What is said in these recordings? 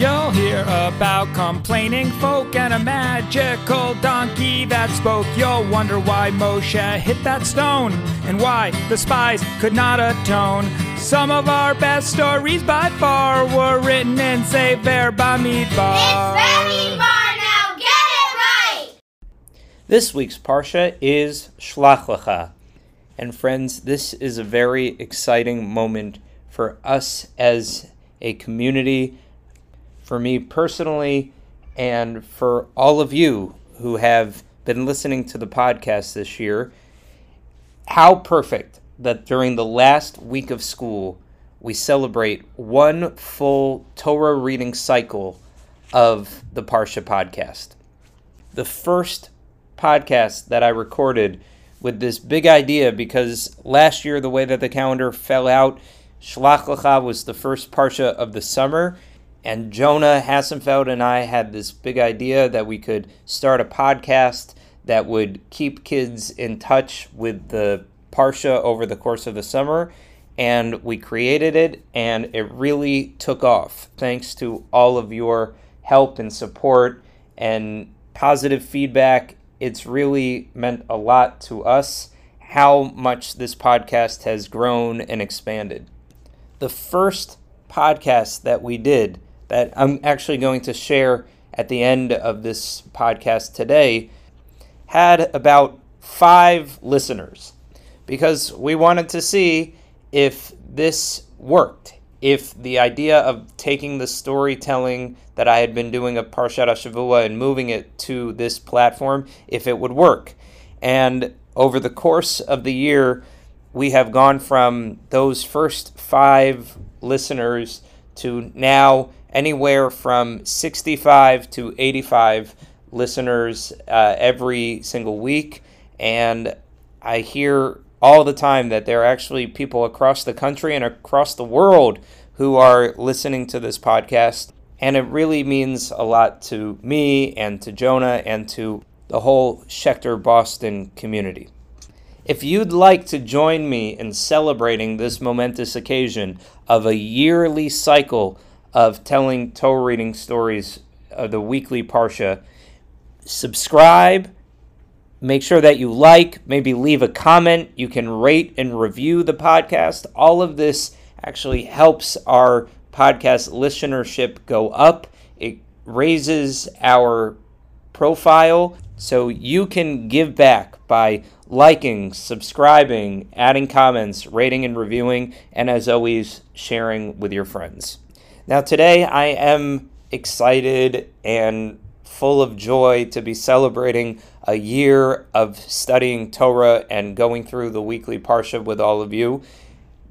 You'll hear about complaining folk and a magical donkey that spoke. You'll wonder why Moshe hit that stone and why the spies could not atone. Some of our best stories by far were written in Sefer Bamidbar. It's Bamidbar now. Get it right. This week's Parsha is Shlach Lecha. And friends, this is a very exciting moment for us as a community for me personally and for all of you who have been listening to the podcast this year. How perfect that during the last week of school, we celebrate one full Torah reading cycle of the Parsha podcast. The first podcast that I recorded with this big idea because last year, the way that the calendar fell out, Shlach Lecha was the first Parsha of the summer, and Jonah Hassenfeld and I had this big idea that we could start a podcast that would keep kids in touch with the Parsha over the course of the summer. And we created it, and it really took off thanks to all of your help and support and positive feedback. It's really meant a lot to us how much this podcast has grown and expanded. The first podcast that we did that I'm actually going to share at the end of this podcast today had about five listeners because we wanted to see if this worked. If the idea of taking the storytelling that I had been doing of Parshat Shavua and moving it to this platform, if it would work. And over the course of the year, we have gone from those first five listeners to now anywhere from 65 to 85 listeners uh, every single week. And I hear all the time that there are actually people across the country and across the world who are listening to this podcast. And it really means a lot to me and to Jonah and to the whole Schechter Boston community. If you'd like to join me in celebrating this momentous occasion of a yearly cycle of telling Torah reading stories of the weekly Parsha. Subscribe. Make sure that you like, maybe leave a comment. You can rate and review the podcast. All of this actually helps our podcast listenership go up. It raises our profile so you can give back by liking, subscribing, adding comments, rating and reviewing, and as always, sharing with your friends. Now, today I am excited and full of joy to be celebrating a year of studying Torah and going through the weekly Parsha with all of you.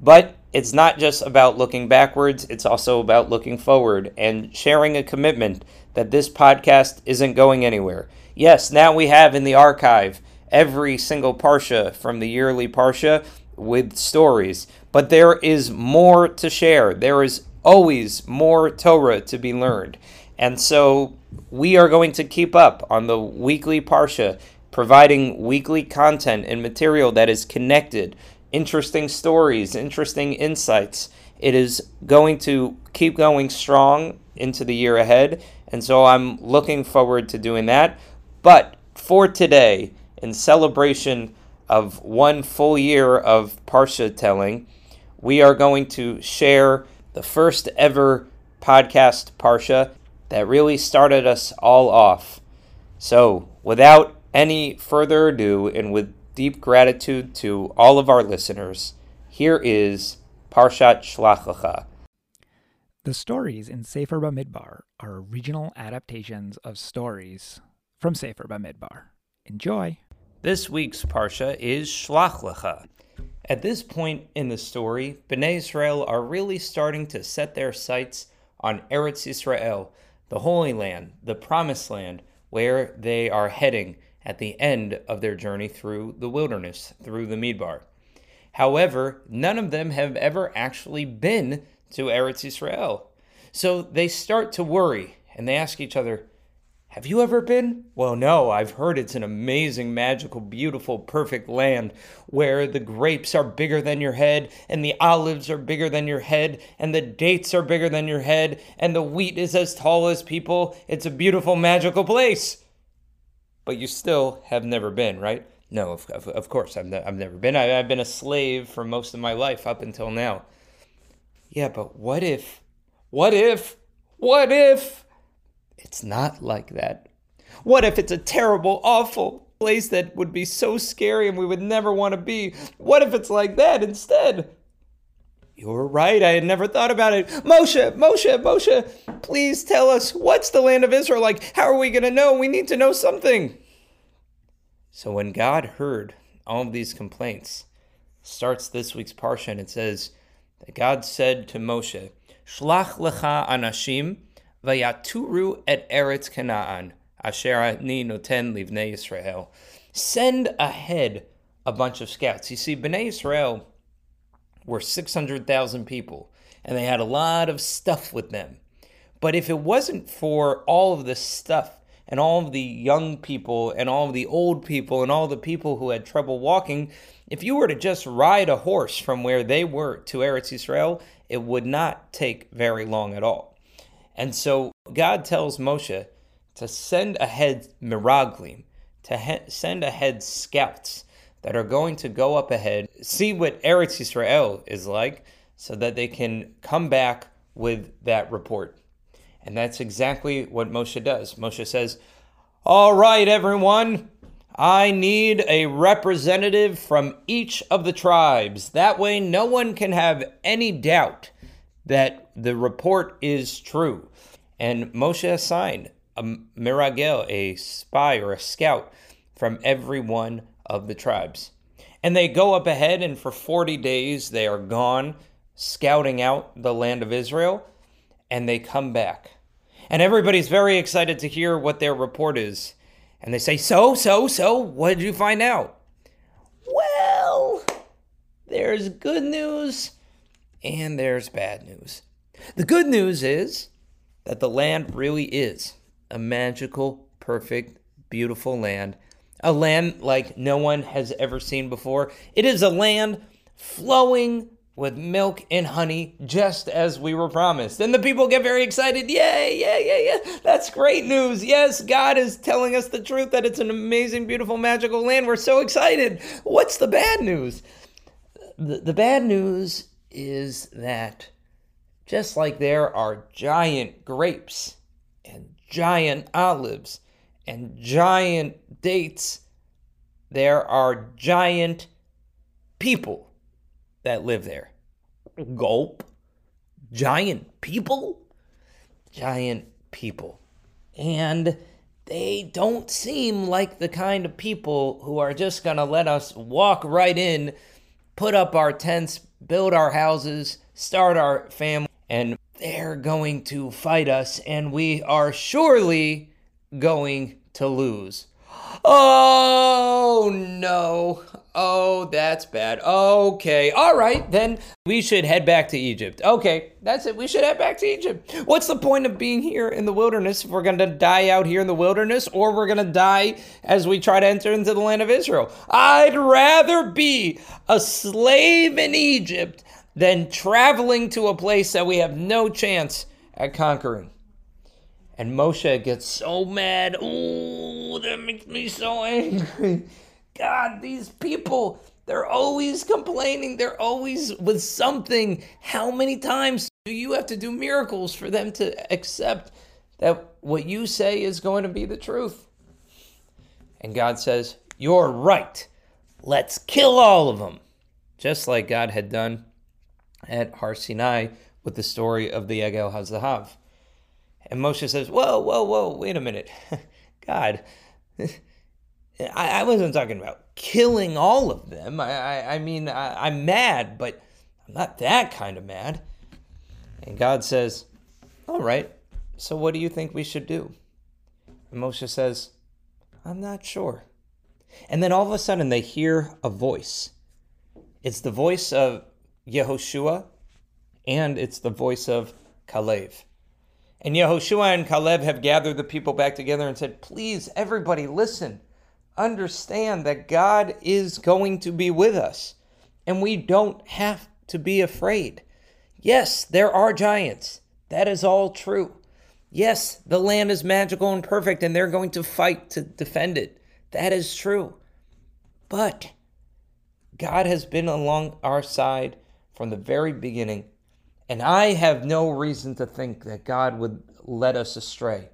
But it's not just about looking backwards, it's also about looking forward and sharing a commitment that this podcast isn't going anywhere. Yes, now we have in the archive every single Parsha from the yearly Parsha with stories, but there is more to share. There is always more Torah to be learned. And so we are going to keep up on the weekly Parsha, providing weekly content and material that is connected, interesting stories, interesting insights. It is going to keep going strong into the year ahead. And so I'm looking forward to doing that. But for today, in celebration of one full year of Parsha telling, we are going to share the first ever podcast Parsha that really started us all off. So, without any further ado, and with deep gratitude to all of our listeners, here is Parshat Shlach Lecha. The stories in Sefer Bamidbar are regional adaptations of stories from Sefer Bamidbar. Enjoy! This week's Parsha is Shlach Lecha, at this point in the story, Bnei Israel are really starting to set their sights on Eretz Israel, the Holy Land, the Promised Land, where they are heading at the end of their journey through the wilderness, through the Midbar. However, none of them have ever actually been to Eretz Israel. So they start to worry and they ask each other, Have you ever been? Well, no, I've heard it's an amazing, magical, beautiful, perfect land where the grapes are bigger than your head, and the olives are bigger than your head, and the dates are bigger than your head, and the wheat is as tall as people. It's a beautiful, magical place. But you still have never been, right? No, of, of, of course, I've, ne- I've never been. I, I've been a slave for most of my life up until now. Yeah, but what if, what if, what if it's not like that? What if it's a terrible, awful place that would be so scary and we would never want to be? What if it's like that instead? You're right, I had never thought about it. Moshe, Moshe, Moshe, please tell us what's the land of Israel like? How are we going to know? We need to know something. So when God heard all of these complaints, starts this week's parsha and it says that God said to Moshe, "Shlach lecha anashim vayaturu et eretz Canaan asher ani noten livnei Yisrael." Send ahead a bunch of scouts. You see, Bnei Israel were 600,000 people, and they had a lot of stuff with them. But if it wasn't for all of the stuff and all of the young people and all of the old people and all the people who had trouble walking, if you were to just ride a horse from where they were to Eretz Israel, it would not take very long at all. And so God tells Moshe to send ahead miraglim, to he- send ahead scouts that are going to go up ahead, see what Eretz Israel is like, so that they can come back with that report. And that's exactly what Moshe does. Moshe says, All right, everyone, I need a representative from each of the tribes. That way, no one can have any doubt that the report is true. And Moshe assigned a miragel, a spy or a scout from every one of the tribes. And they go up ahead, and for 40 days they are gone scouting out the land of Israel, and they come back. And everybody's very excited to hear what their report is. And they say, So, so, so, what did you find out? Well, there's good news and there's bad news. The good news is that the land really is a magical, perfect, beautiful land. A land like no one has ever seen before. It is a land flowing with milk and honey, just as we were promised. And the people get very excited. Yay, yeah, yeah, yeah. That's great news. Yes, God is telling us the truth that it's an amazing, beautiful, magical land. We're so excited. What's the bad news? The, the bad news is that just like there are giant grapes and giant olives and giant dates, there are giant people that live there. Gulp. Giant people? Giant people. And they don't seem like the kind of people who are just going to let us walk right in, put up our tents, build our houses, start our family, and they're going to fight us, and we are surely going to lose. Oh no. Oh, that's bad. Okay. All right, then we should head back to Egypt. Okay, that's it. We should head back to Egypt. What's the point of being here in the wilderness if we're going to die out here in the wilderness or we're going to die as we try to enter into the land of Israel? I'd rather be a slave in Egypt than traveling to a place that we have no chance at conquering. And Moshe gets so mad. Ooh, that makes me so angry. God, these people, they're always complaining. They're always with something. How many times do you have to do miracles for them to accept that what you say is going to be the truth? And God says, You're right. Let's kill all of them. Just like God had done at Har Sinai with the story of the Egel HaZahav. And Moshe says, Whoa, whoa, whoa, wait a minute. God, I, wasn't talking about killing all of them. I, I, I mean, I, I'm mad, but I'm not that kind of mad. And God says, All right, so what do you think we should do? And Moshe says, I'm not sure. And then all of a sudden they hear a voice. It's the voice of Yehoshua and it's the voice of Kalev. And Yehoshua and Caleb have gathered the people back together and said, Please, everybody, listen. Understand that God is going to be with us, and we don't have to be afraid. Yes, there are giants. That is all true. Yes, the land is magical and perfect, and they're going to fight to defend it. That is true. But God has been along our side from the very beginning, and I have no reason to think that God would let us astray.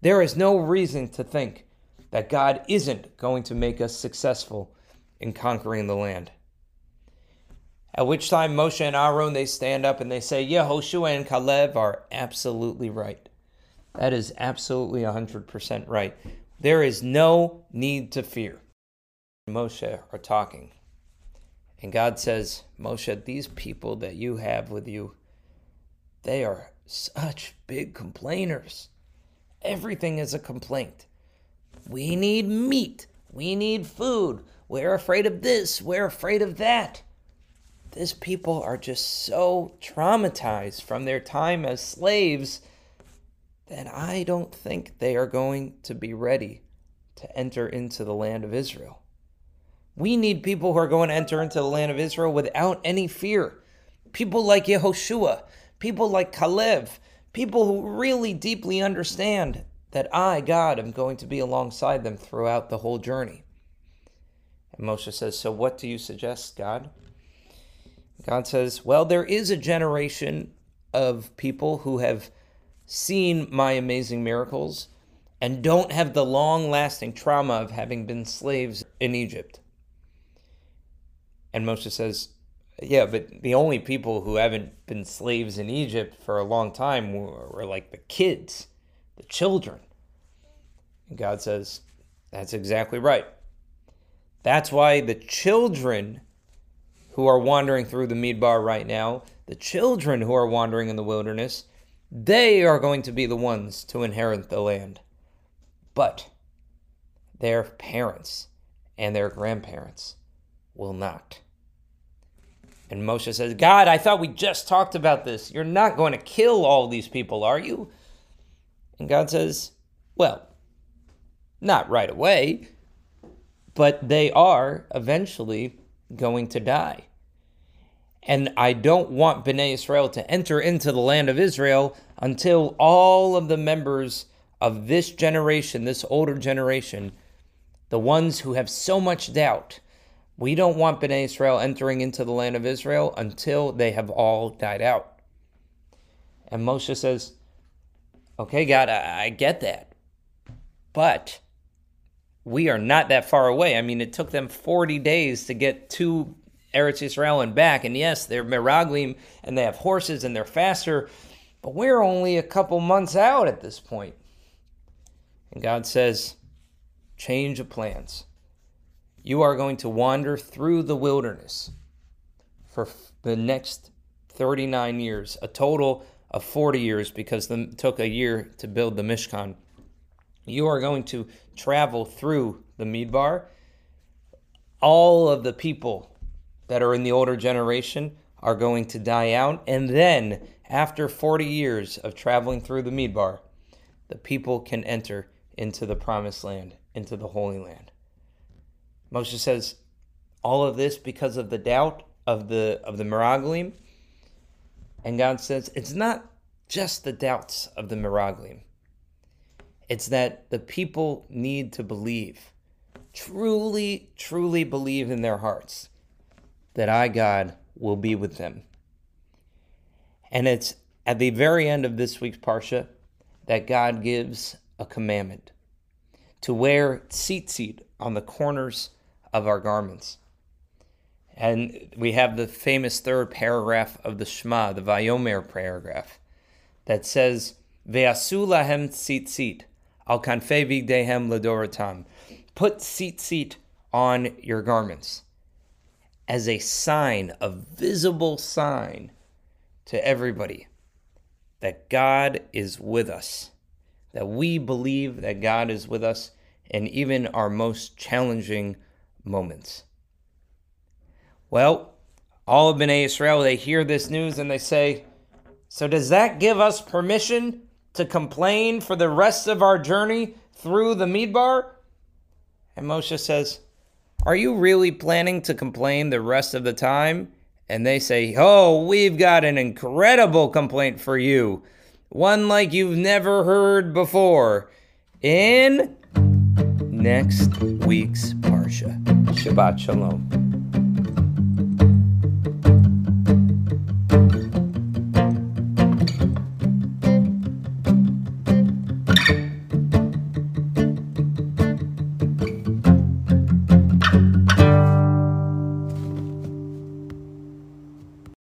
There is no reason to think that God isn't going to make us successful in conquering the land. At which time Moshe and Aaron they stand up and they say, Yehoshua and Caleb are absolutely right. That is absolutely 100% right. There is no need to fear. Moshe are talking. And God says, Moshe, these people that you have with you, they are such big complainers. Everything is a complaint. We need meat. We need food. We're afraid of this. We're afraid of that. These people are just so traumatized from their time as slaves that I don't think they are going to be ready to enter into the land of Israel. We need people who are going to enter into the land of Israel without any fear. People like Yehoshua, people like Caleb, people who really deeply understand that I, God, am going to be alongside them throughout the whole journey. And Moshe says, So what do you suggest, God? God says, Well, there is a generation of people who have seen my amazing miracles and don't have the long lasting trauma of having been slaves in Egypt. And Moshe says, Yeah, but the only people who haven't been slaves in Egypt for a long time were, were like the kids, the children. And God says, That's exactly right. That's why the children who are wandering through the Midbar right now, the children who are wandering in the wilderness, they are going to be the ones to inherit the land. But their parents and their grandparents will not. And Moshe says, God, I thought we just talked about this. You're not going to kill all these people, are you? And God says, Well, not right away, but they are eventually going to die. And I don't want Bnei Israel to enter into the land of Israel until all of the members of this generation, this older generation, the ones who have so much doubt, we don't want Bnei Israel entering into the land of Israel until they have all died out. And Moshe says, Okay, God, I, I get that. But we are not that far away. I mean, it took them 40 days to get to Eretz Israel and back. And yes, they're Meraglim and they have horses and they're faster, but we're only a couple months out at this point. And God says, change of plans. You are going to wander through the wilderness for the next 39 years, a total of 40 years because it took a year to build the Mishkan. You are going to travel through the Midbar. All of the people that are in the older generation are going to die out. And then, after 40 years of traveling through the Midbar, the people can enter into the promised land, into the Holy Land. Moshe says, all of this because of the doubt of the of the Meraglim. And God says, it's not just the doubts of the Meraglim. It's that the people need to believe, truly, truly believe in their hearts that I, God, will be with them. And it's at the very end of this week's Parsha that God gives a commandment to wear tzitzit on the corners of our garments. And we have the famous third paragraph of the Shema, the Vayomer paragraph, that says, Ve'asu lahem tzitzit, al kanfei vigdehem ladorotam. Put tzitzit on your garments as a sign, a visible sign to everybody that God is with us, that we believe that God is with us in even our most challenging moments. Well, all of Bnei Israel, they hear this news and they say, So does that give us permission to complain for the rest of our journey through the Midbar? And Moshe says, Are you really planning to complain the rest of the time? And they say, Oh, we've got an incredible complaint for you. One like you've never heard before. In next week's Parsha. Shabbat Shalom.